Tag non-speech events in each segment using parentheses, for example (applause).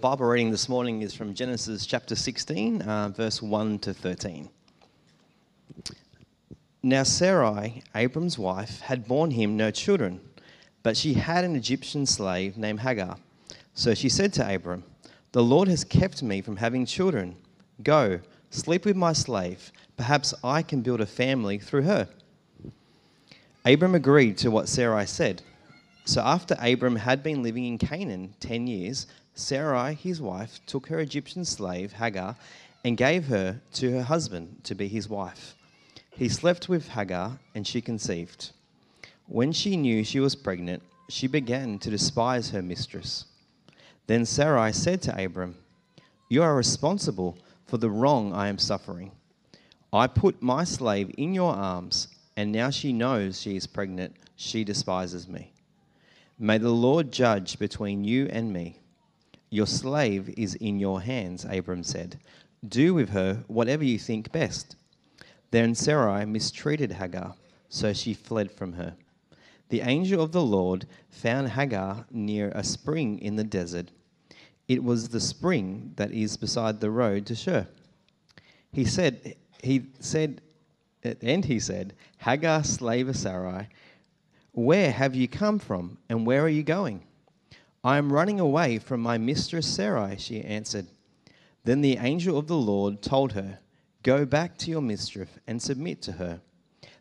Bible reading this morning is from Genesis chapter 16, uh, verse 1 to 13. Now, Sarai, Abram's wife, had borne him no children, but she had an Egyptian slave named Hagar. So she said to Abram, The Lord has kept me from having children. Go, sleep with my slave. Perhaps I can build a family through her. Abram agreed to what Sarai said. So after Abram had been living in Canaan ten years, Sarai, his wife, took her Egyptian slave, Hagar, and gave her to her husband to be his wife. He slept with Hagar, and she conceived. When she knew she was pregnant, she began to despise her mistress. Then Sarai said to Abram, You are responsible for the wrong I am suffering. I put my slave in your arms, and now she knows she is pregnant. She despises me. May the Lord judge between you and me. Your slave is in your hands, Abram said. Do with her whatever you think best. Then Sarai mistreated Hagar, so she fled from her. The angel of the Lord found Hagar near a spring in the desert. It was the spring that is beside the road to Shur. He said, he said, and he said, Hagar, slave of Sarai, where have you come from, and where are you going? I am running away from my mistress Sarai, she answered. Then the angel of the Lord told her, Go back to your mistress and submit to her.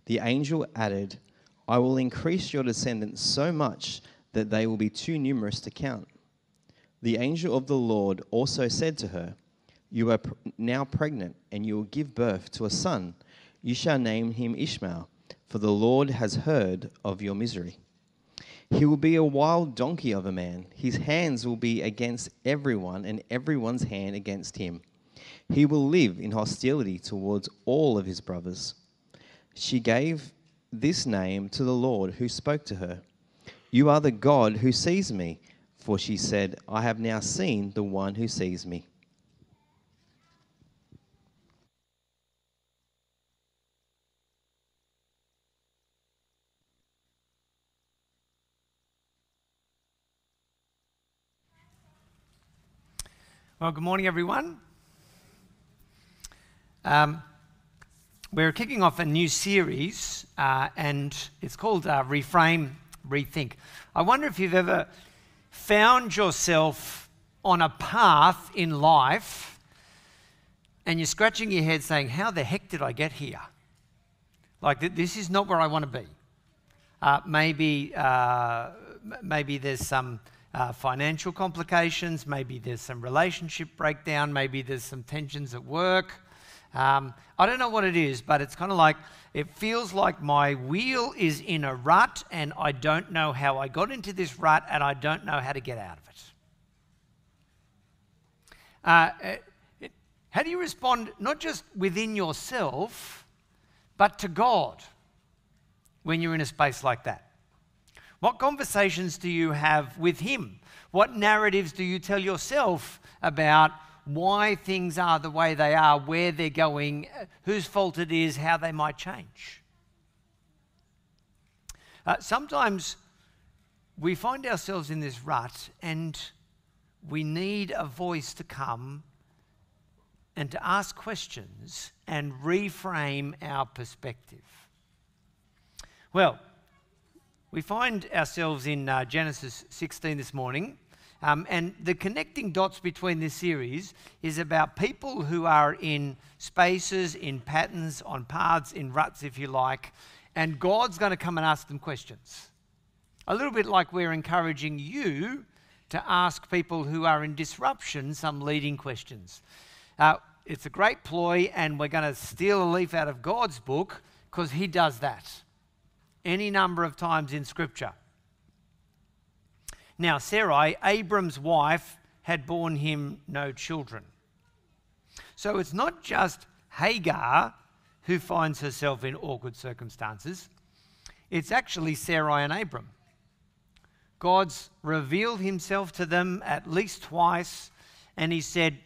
The angel added, I will increase your descendants so much that they will be too numerous to count. The angel of the Lord also said to her, You are now pregnant, and you will give birth to a son. You shall name him Ishmael, for the Lord has heard of your misery. He will be a wild donkey of a man. His hands will be against everyone, and everyone's hand against him. He will live in hostility towards all of his brothers. She gave this name to the Lord who spoke to her You are the God who sees me. For she said, I have now seen the one who sees me. Well, good morning, everyone. Um, we're kicking off a new series, uh, and it's called uh, Reframe, Rethink. I wonder if you've ever found yourself on a path in life and you're scratching your head saying, How the heck did I get here? Like, this is not where I want to be. Uh, maybe, uh, maybe there's some uh, financial complications, maybe there's some relationship breakdown, maybe there's some tensions at work. Um, I don't know what it is, but it's kind of like it feels like my wheel is in a rut and I don't know how I got into this rut and I don't know how to get out of it. Uh, it, it how do you respond not just within yourself, but to God when you're in a space like that? What conversations do you have with Him? What narratives do you tell yourself about why things are the way they are, where they're going, whose fault it is, how they might change? Uh, sometimes we find ourselves in this rut and we need a voice to come and to ask questions and reframe our perspective. Well, we find ourselves in uh, Genesis 16 this morning, um, and the connecting dots between this series is about people who are in spaces, in patterns, on paths, in ruts, if you like, and God's going to come and ask them questions. A little bit like we're encouraging you to ask people who are in disruption some leading questions. Uh, it's a great ploy, and we're going to steal a leaf out of God's book because He does that any number of times in Scripture. Now, Sarai, Abram's wife, had borne him no children. So it's not just Hagar who finds herself in awkward circumstances, it's actually Sarai and Abram. God's revealed himself to them at least twice, and he said,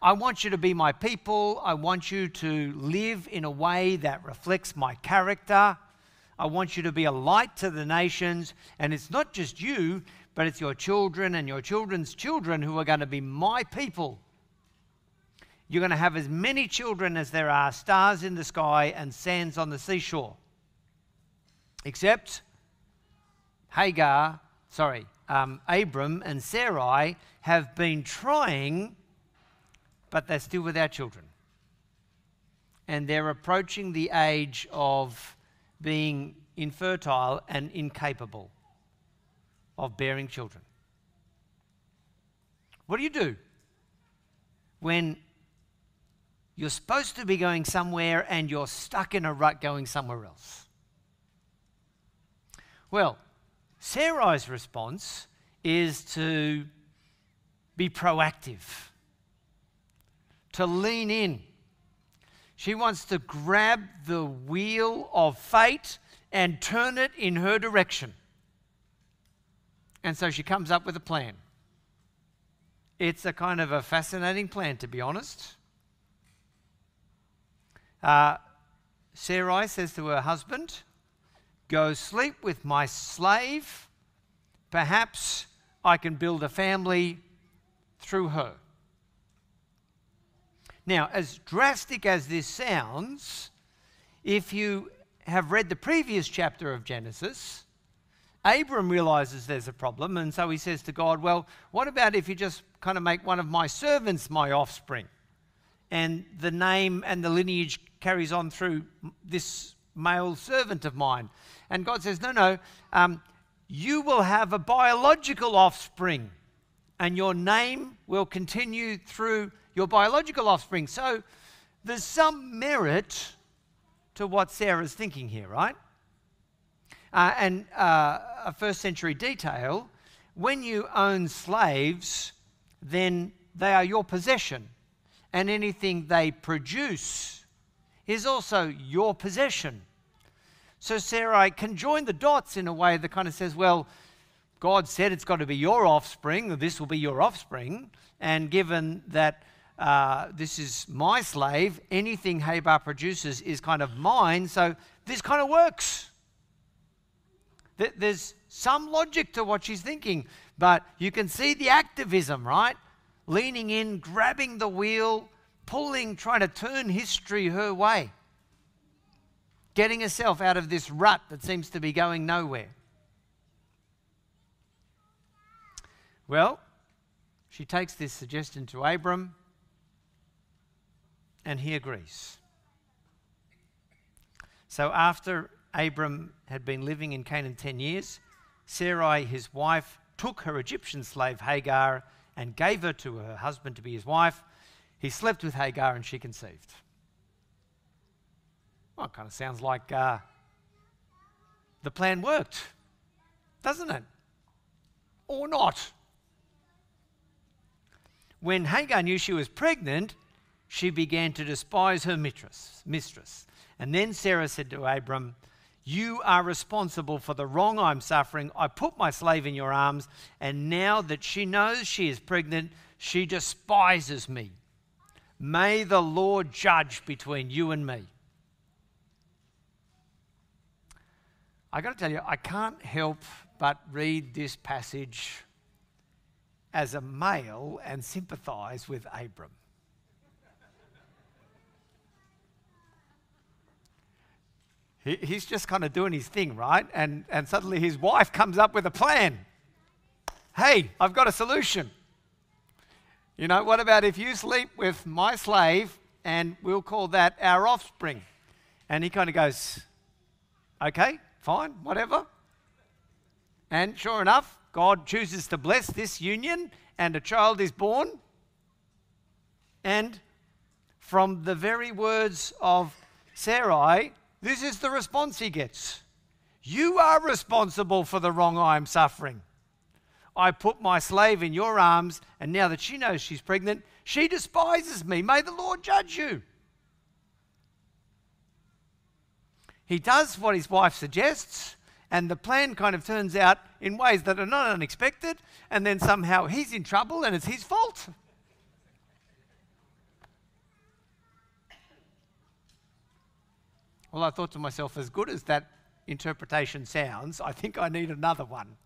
I want you to be my people. I want you to live in a way that reflects my character. I want you to be a light to the nations. And it's not just you, but it's your children and your children's children who are going to be my people. You're going to have as many children as there are stars in the sky and sands on the seashore. Except Hagar, sorry, um, Abram and Sarai have been trying, but they're still without children. And they're approaching the age of being infertile and incapable of bearing children. What do you do when you're supposed to be going somewhere and you're stuck in a rut going somewhere else? Well, Sarai's response is to be proactive, to lean in. She wants to grab the wheel of fate and turn it in her direction. And so she comes up with a plan. It's a kind of a fascinating plan, to be honest. Uh, Sarai says to her husband, Go sleep with my slave. Perhaps I can build a family through her. Now, as drastic as this sounds, if you have read the previous chapter of Genesis, Abram realizes there's a problem, and so he says to God, Well, what about if you just kind of make one of my servants my offspring? And the name and the lineage carries on through this male servant of mine. And God says, No, no, um, you will have a biological offspring, and your name will continue through your biological offspring. So there's some merit to what Sarah's thinking here, right? Uh, and uh, a first century detail when you own slaves, then they are your possession, and anything they produce is also your possession. So Sarai can join the dots in a way that kind of says, well, God said it's got to be your offspring, this will be your offspring, and given that uh, this is my slave, anything Hagar produces is kind of mine, so this kind of works. There's some logic to what she's thinking, but you can see the activism, right? Leaning in, grabbing the wheel, pulling, trying to turn history her way, getting herself out of this rut that seems to be going nowhere. Well, she takes this suggestion to Abram, and he agrees. So after Abram had been living in Canaan 10 years, Sarai, his wife, took her Egyptian slave Hagar and gave her to her husband to be his wife. He slept with Hagar and she conceived. Well, it kind of sounds like uh, the plan worked, doesn't it? Or not. When Hagar knew she was pregnant, she began to despise her mistress. mistress. And then Sarah said to Abram, you are responsible for the wrong I'm suffering. I put my slave in your arms, and now that she knows she is pregnant, she despises me. May the Lord judge between you and me. I got to tell you, I can't help but read this passage as a male and sympathize with Abram. He, he's just kind of doing his thing, right? And, and suddenly his wife comes up with a plan. Hey, I've got a solution. You know, what about if you sleep with my slave and we'll call that our offspring? And he kind of goes, okay, fine, whatever. And sure enough, God chooses to bless this union and a child is born. And from the very words of Sarai, this is the response he gets You are responsible for the wrong I am suffering. I put my slave in your arms, and now that she knows she's pregnant, she despises me. May the Lord judge you. He does what his wife suggests, and the plan kind of turns out in ways that are not unexpected, and then somehow he's in trouble and it's his fault. Well, I thought to myself, as good as that interpretation sounds, I think I need another one.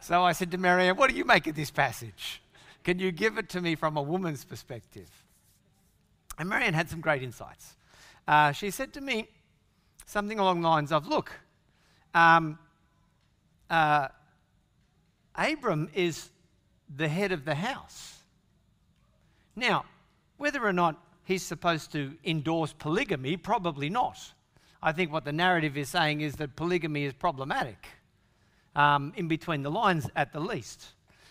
So I said to Marianne, What do you make of this passage? Can you give it to me from a woman's perspective? And Marianne had some great insights. Uh, she said to me something along the lines of Look, um, uh, Abram is the head of the house. Now, whether or not he's supposed to endorse polygamy, probably not. I think what the narrative is saying is that polygamy is problematic, um, in between the lines at the least.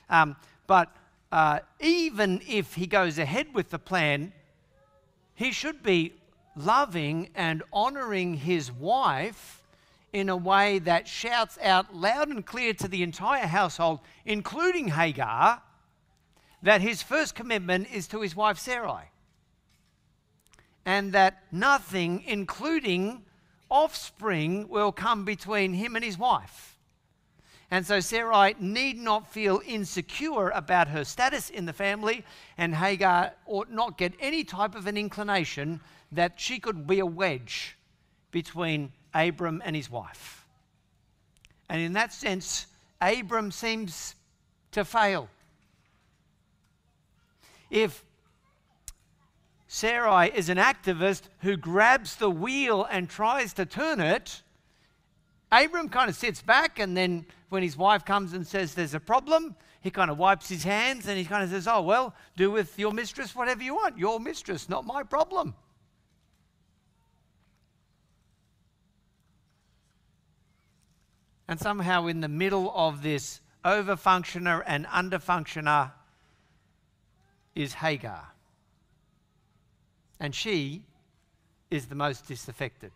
Um, but uh, even if he goes ahead with the plan, he should be loving and honoring his wife in a way that shouts out loud and clear to the entire household, including Hagar, that his first commitment is to his wife Sarai. And that nothing, including offspring, will come between him and his wife. And so Sarai need not feel insecure about her status in the family, and Hagar ought not get any type of an inclination that she could be a wedge between Abram and his wife. And in that sense, Abram seems to fail. If Sarai is an activist who grabs the wheel and tries to turn it, Abram kind of sits back and then when his wife comes and says there's a problem, he kind of wipes his hands and he kind of says, Oh, well, do with your mistress whatever you want. Your mistress, not my problem. And somehow, in the middle of this overfunctioner and underfunctioner is Hagar. And she is the most disaffected.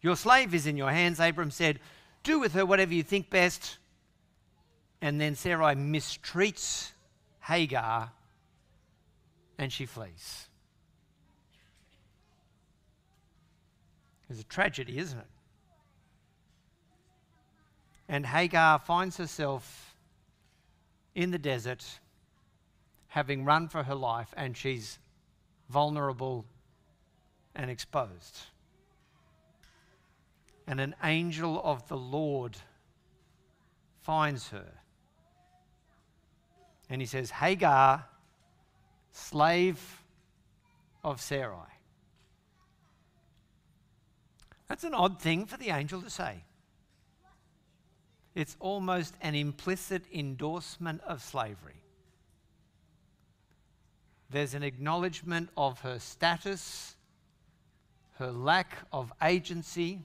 Your slave is in your hands, Abram said. Do with her whatever you think best. And then Sarai mistreats Hagar and she flees. It's a tragedy, isn't it? And Hagar finds herself in the desert, having run for her life, and she's vulnerable and exposed. And an angel of the Lord finds her. And he says, Hagar, slave of Sarai. That's an odd thing for the angel to say. It's almost an implicit endorsement of slavery. There's an acknowledgement of her status, her lack of agency,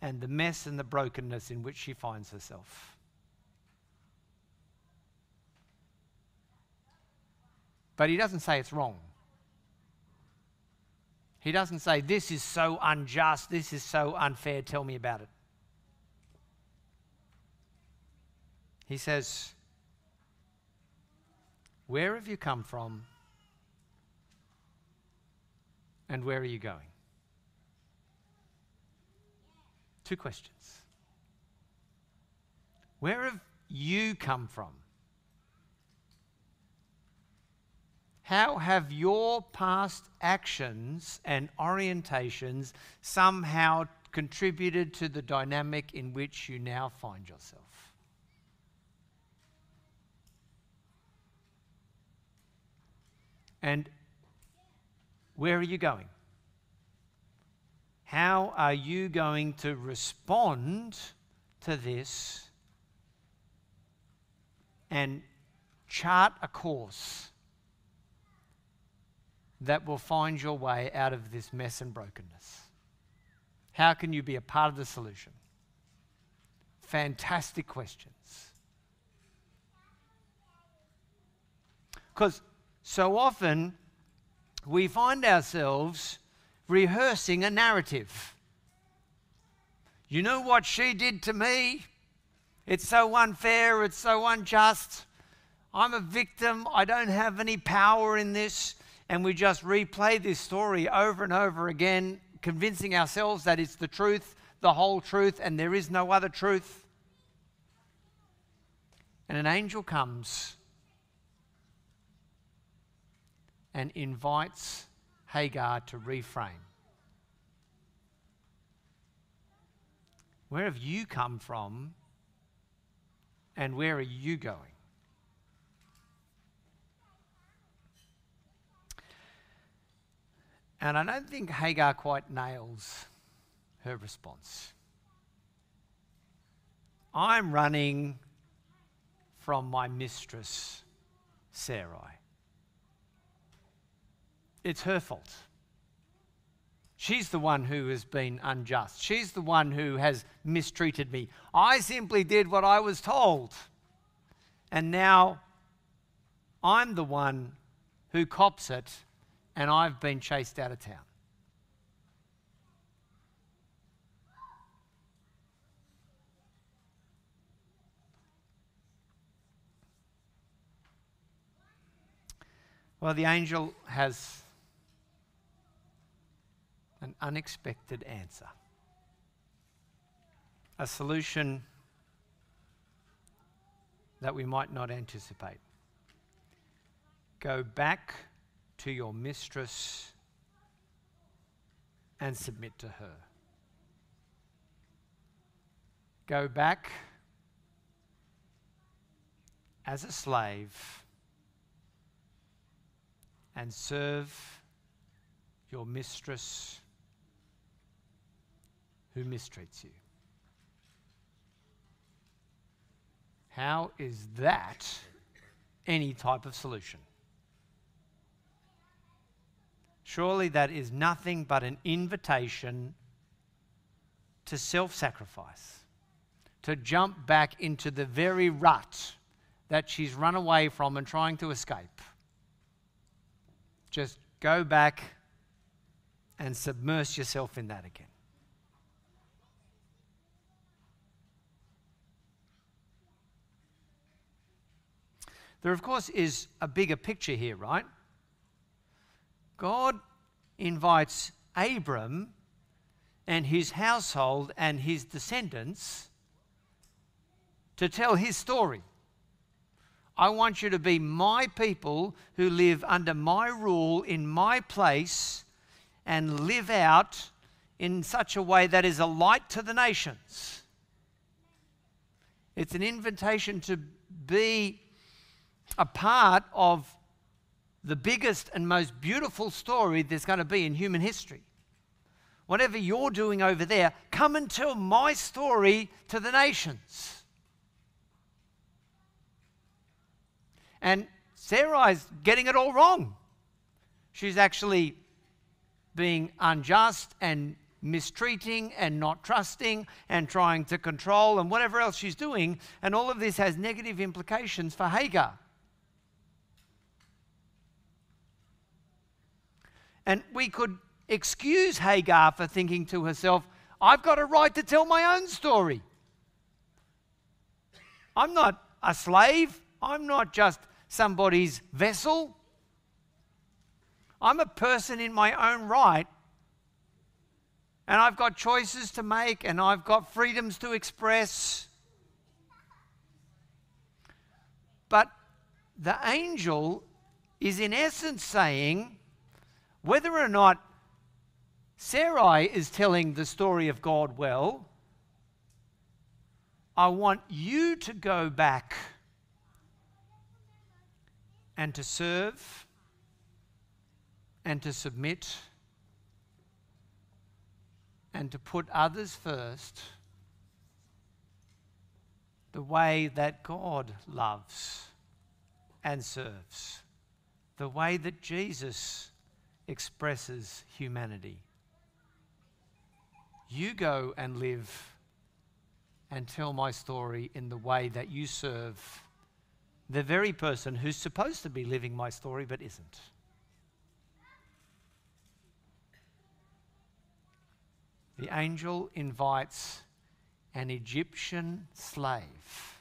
and the mess and the brokenness in which she finds herself. But he doesn't say it's wrong. He doesn't say, This is so unjust, this is so unfair, tell me about it. He says, Where have you come from? And where are you going? Two questions. Where have you come from? How have your past actions and orientations somehow contributed to the dynamic in which you now find yourself? And where are you going? How are you going to respond to this and chart a course that will find your way out of this mess and brokenness? How can you be a part of the solution? Fantastic questions. Because so often we find ourselves rehearsing a narrative. You know what she did to me? It's so unfair, it's so unjust. I'm a victim, I don't have any power in this. And we just replay this story over and over again, convincing ourselves that it's the truth, the whole truth, and there is no other truth. And an angel comes and invites Hagar to reframe. Where have you come from And where are you going? And I don't think Hagar quite nails her response. I'm running from my mistress, Sarai. It's her fault. She's the one who has been unjust. She's the one who has mistreated me. I simply did what I was told. And now I'm the one who cops it, and I've been chased out of town. Well, the angel has an unexpected answer, a solution that we might not anticipate. Go back to your mistress and submit to her. Go back as a slave and serve your mistress who mistreats you. How is that any type of solution? Surely that is nothing but an invitation to self sacrifice, to jump back into the very rut that she's run away from and trying to escape. Just go back and submerge yourself in that again. There, of course, is a bigger picture here, right? God invites Abram and his household and his descendants to tell his story. I want you to be my people who live under my rule in my place and live out in such a way that is a light to the nations. It's an invitation to be a part of the biggest and most beautiful story there's going to be in human history. Whatever you're doing over there, come and tell my story to the nations. And Sarai's getting it all wrong. She's actually being unjust and mistreating and not trusting and trying to control and whatever else she's doing. And all of this has negative implications for Hagar. And we could excuse Hagar for thinking to herself, I've got a right to tell my own story. I'm not a slave. I'm not just somebody's vessel. I'm a person in my own right. And I've got choices to make and I've got freedoms to express. But the angel is, in essence, saying whether or not Sarai is telling the story of God well, I want you to go back and to serve and to submit and to put others first the way that God loves and serves, the way that Jesus expresses humanity. You go and live and tell my story in the way that you serve the very person who's supposed to be living my story but isn't. The angel invites an Egyptian slave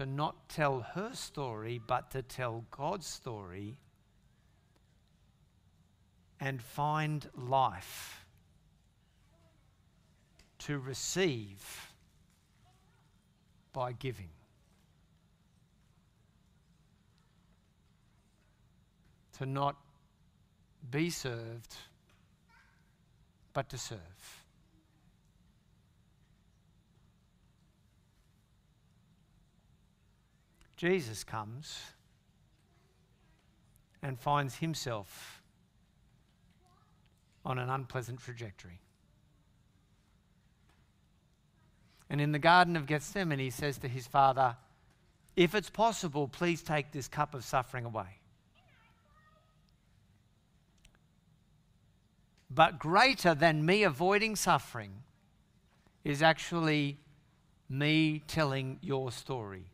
to not tell her story, but to tell God's story and find life, to receive by giving. To not be served, but to serve. Jesus comes and finds himself on an unpleasant trajectory. And in the Garden of Gethsemane, he says to his father, If it's possible, please take this cup of suffering away. But greater than me avoiding suffering is actually me telling your story.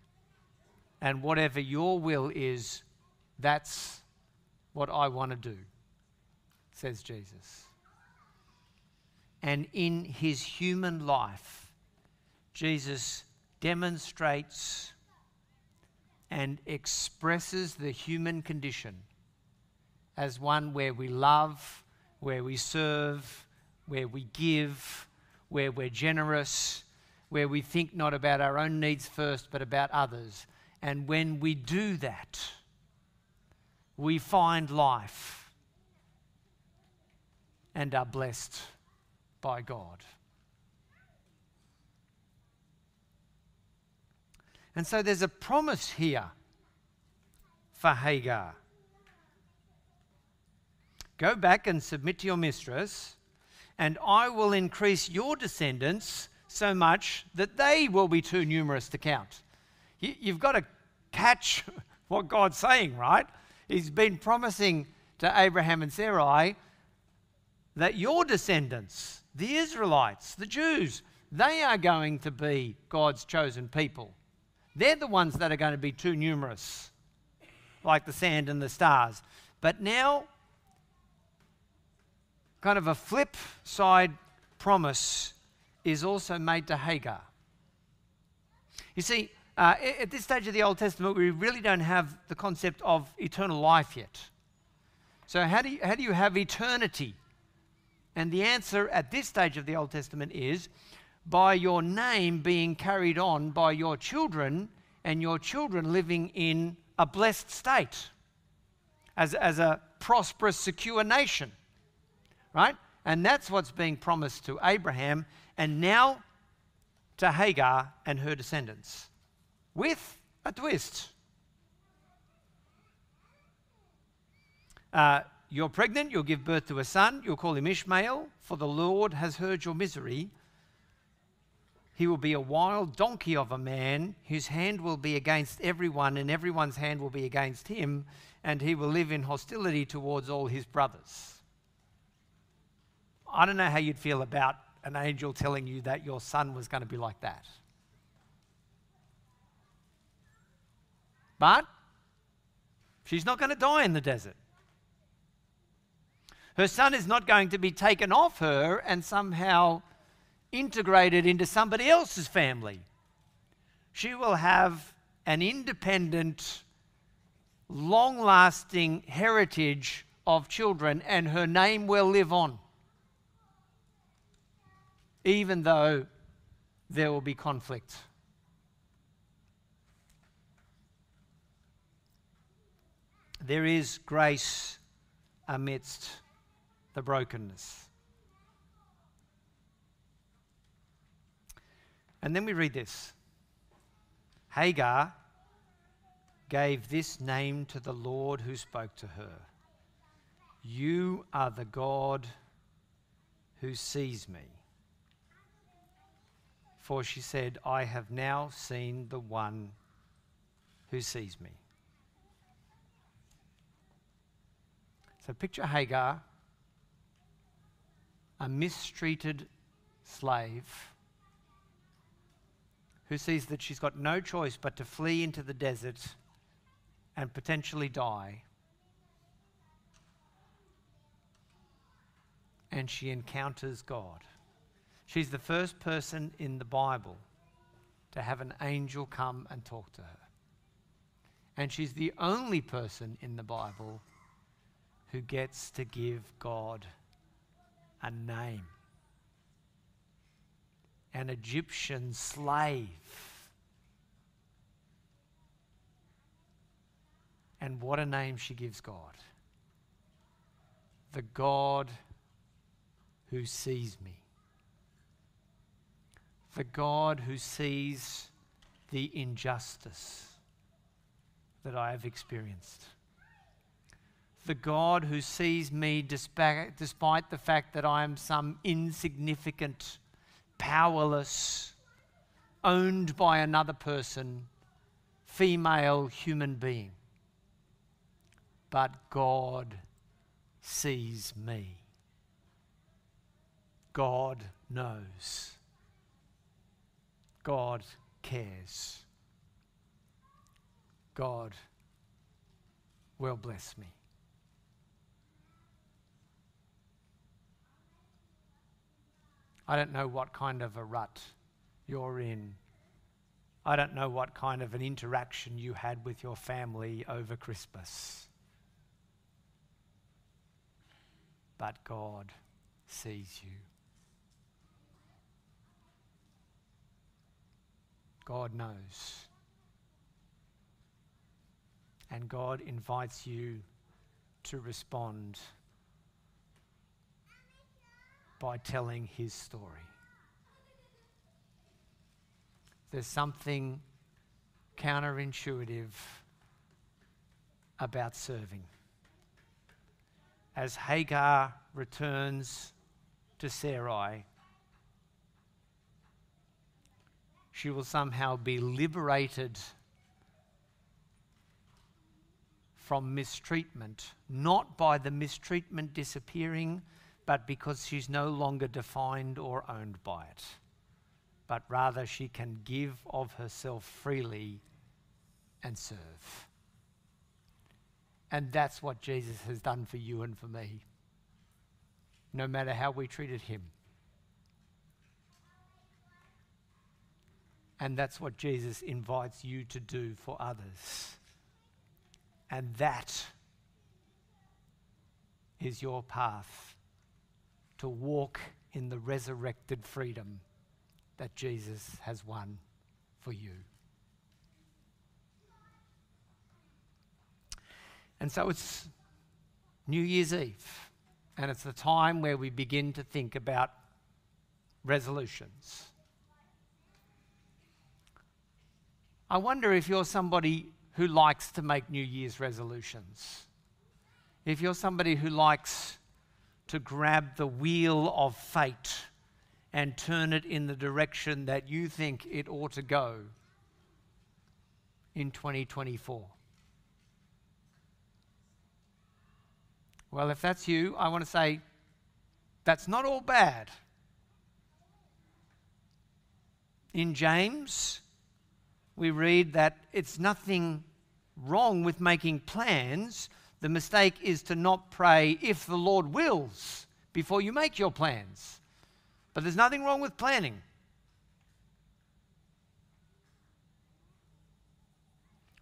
And whatever your will is, that's what I want to do, says Jesus. And in his human life, Jesus demonstrates and expresses the human condition as one where we love, where we serve, where we give, where we're generous, where we think not about our own needs first, but about others. And when we do that, we find life and are blessed by God. And so there's a promise here for Hagar. Go back and submit to your mistress, and I will increase your descendants so much that they will be too numerous to count. You've got to catch (laughs) what God's saying, right? He's been promising to Abraham and Sarai that your descendants, the Israelites, the Jews, they are going to be God's chosen people. They're the ones that are going to be too numerous, like the sand and the stars. But now, kind of a flip side promise is also made to Hagar. You see, uh, at this stage of the Old Testament, we really don't have the concept of eternal life yet. So, how do you, how do you have eternity? And the answer at this stage of the Old Testament is by your name being carried on by your children and your children living in a blessed state as, as a prosperous, secure nation. Right? And that's what's being promised to Abraham and now to Hagar and her descendants with a twist. Uh, you're pregnant, you'll give birth to a son, you'll call him Ishmael, for the Lord has heard your misery he will be a wild donkey of a man whose hand will be against everyone, and everyone's hand will be against him, and he will live in hostility towards all his brothers. I don't know how you'd feel about an angel telling you that your son was going to be like that. But she's not going to die in the desert. Her son is not going to be taken off her and somehow integrated into somebody else's family. She will have an independent, long lasting heritage of children, and her name will live on, even though there will be conflict. There is grace amidst the brokenness. And then we read this Hagar gave this name to the Lord who spoke to her You are the God who sees me. For she said, I have now seen the one who sees me. So picture Hagar, a mistreated slave who sees that she's got no choice but to flee into the desert and potentially die. And she encounters God. She's the first person in the Bible to have an angel come and talk to her. And she's the only person in the Bible who gets to give God a name an Egyptian slave. And what a name she gives God the God who sees me, the God who sees the injustice, that I have experienced. The God who sees me despite, the fact that I am some insignificant, powerless, owned by another person, female human being. But God sees me. God knows. God cares. God will bless me. I don't know what kind of a rut you're in. I don't know what kind of an interaction you had with your family over Christmas. But God sees you. God knows. And God invites you to respond by telling his story. There's something counterintuitive about serving. As Hagar returns to Sarai, she will somehow be liberated from mistreatment, not by the mistreatment disappearing, but because she's no longer defined or owned by it, but rather she can give of herself freely and serve. And that's what Jesus has done for you and for me, no matter how we treated him. And that's what Jesus invites you to do for others. And that is your path to walk in the resurrected freedom that Jesus has won for you. And so it's New Year's Eve, and it's the time where we begin to think about resolutions. I wonder if you're somebody who likes to make New Year's resolutions. If you're somebody who likes to grab the wheel of fate and turn it in the direction that you think it ought to go in 2024. Well, if that's you, I want to say that's not all bad. In James, we read that it's nothing wrong with making plans. The mistake is to not pray if the Lord wills before you make your plans. But there's nothing wrong with planning.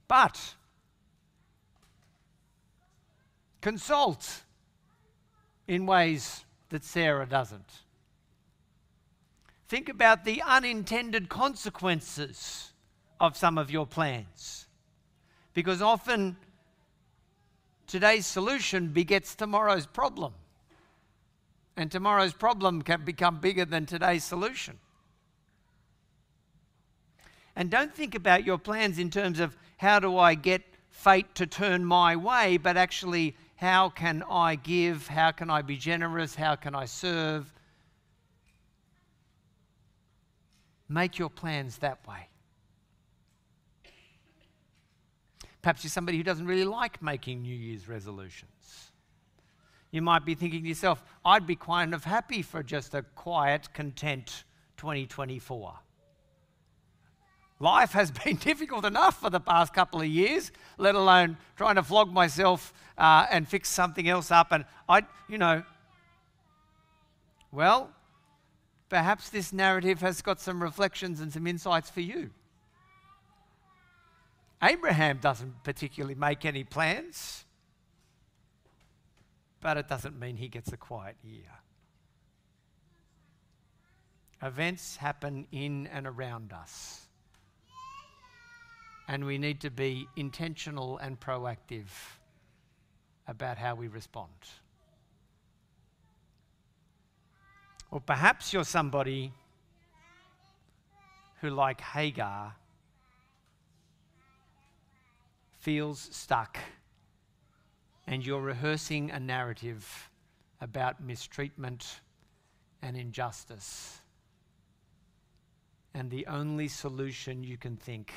But consult in ways that Sarah doesn't. Think about the unintended consequences of some of your plans. Because often today's solution begets tomorrow's problem. And tomorrow's problem can become bigger than today's solution. And don't think about your plans in terms of how do I get fate to turn my way, but actually, how can I give? How can I be generous? How can I serve? Make your plans that way. Perhaps you're somebody who doesn't really like making New Year's resolutions. You might be thinking to yourself, I'd be kind enough happy for just a quiet, content 2024. Life has (laughs) been difficult enough for the past couple of years, let alone trying to flog myself uh, and fix something else up. And I, you know, well, perhaps this narrative has got some reflections and some insights for you. Abraham doesn't particularly make any plans, but it doesn't mean he gets a quiet year. Events happen in and around us, and we need to be intentional and proactive about how we respond. Or perhaps you're somebody who, like Hagar, feels stuck and you're rehearsing a narrative about mistreatment and injustice, and the only solution you can think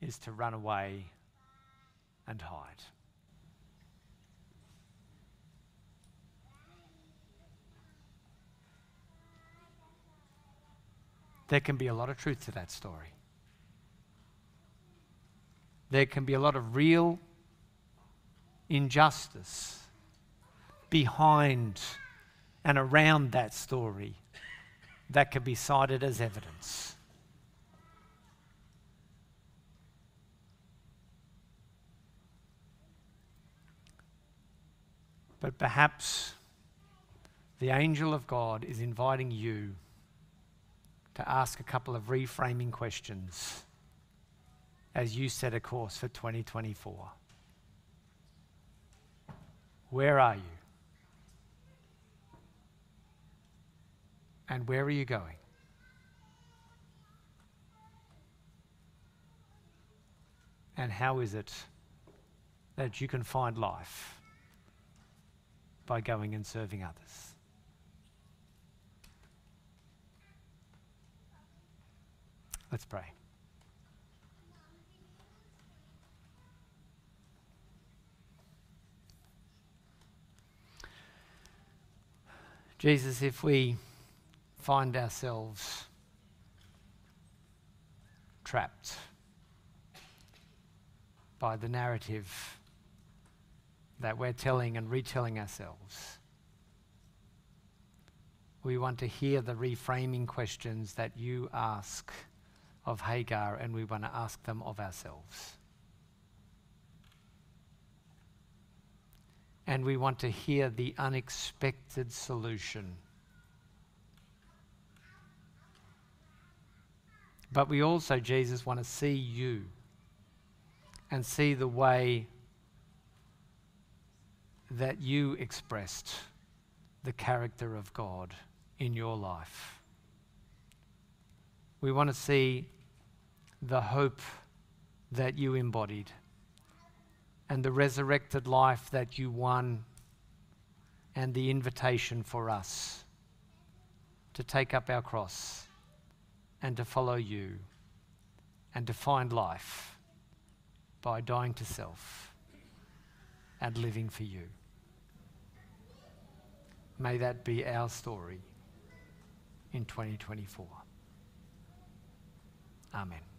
is to run away and hide. There can be a lot of truth to that story. There can be a lot of real injustice behind and around that story that can be cited as evidence. But perhaps the angel of God is inviting you to ask a couple of reframing questions as you set a course for 2024. Where are you? And where are you going? And how is it that you can find life by going and serving others? Let's pray. Jesus, if we find ourselves trapped by the narrative that we're telling and retelling ourselves, we want to hear the reframing questions that you ask of Hagar, and we want to ask them of ourselves. And we want to hear the unexpected solution. But we also, Jesus, want to see you and see the way that you expressed the character of God in your life. We want to see the hope that you embodied and the resurrected life that you won and the invitation for us to take up our cross and to follow you and to find life by dying to self and living for you. May that be our story in 2024. Amen.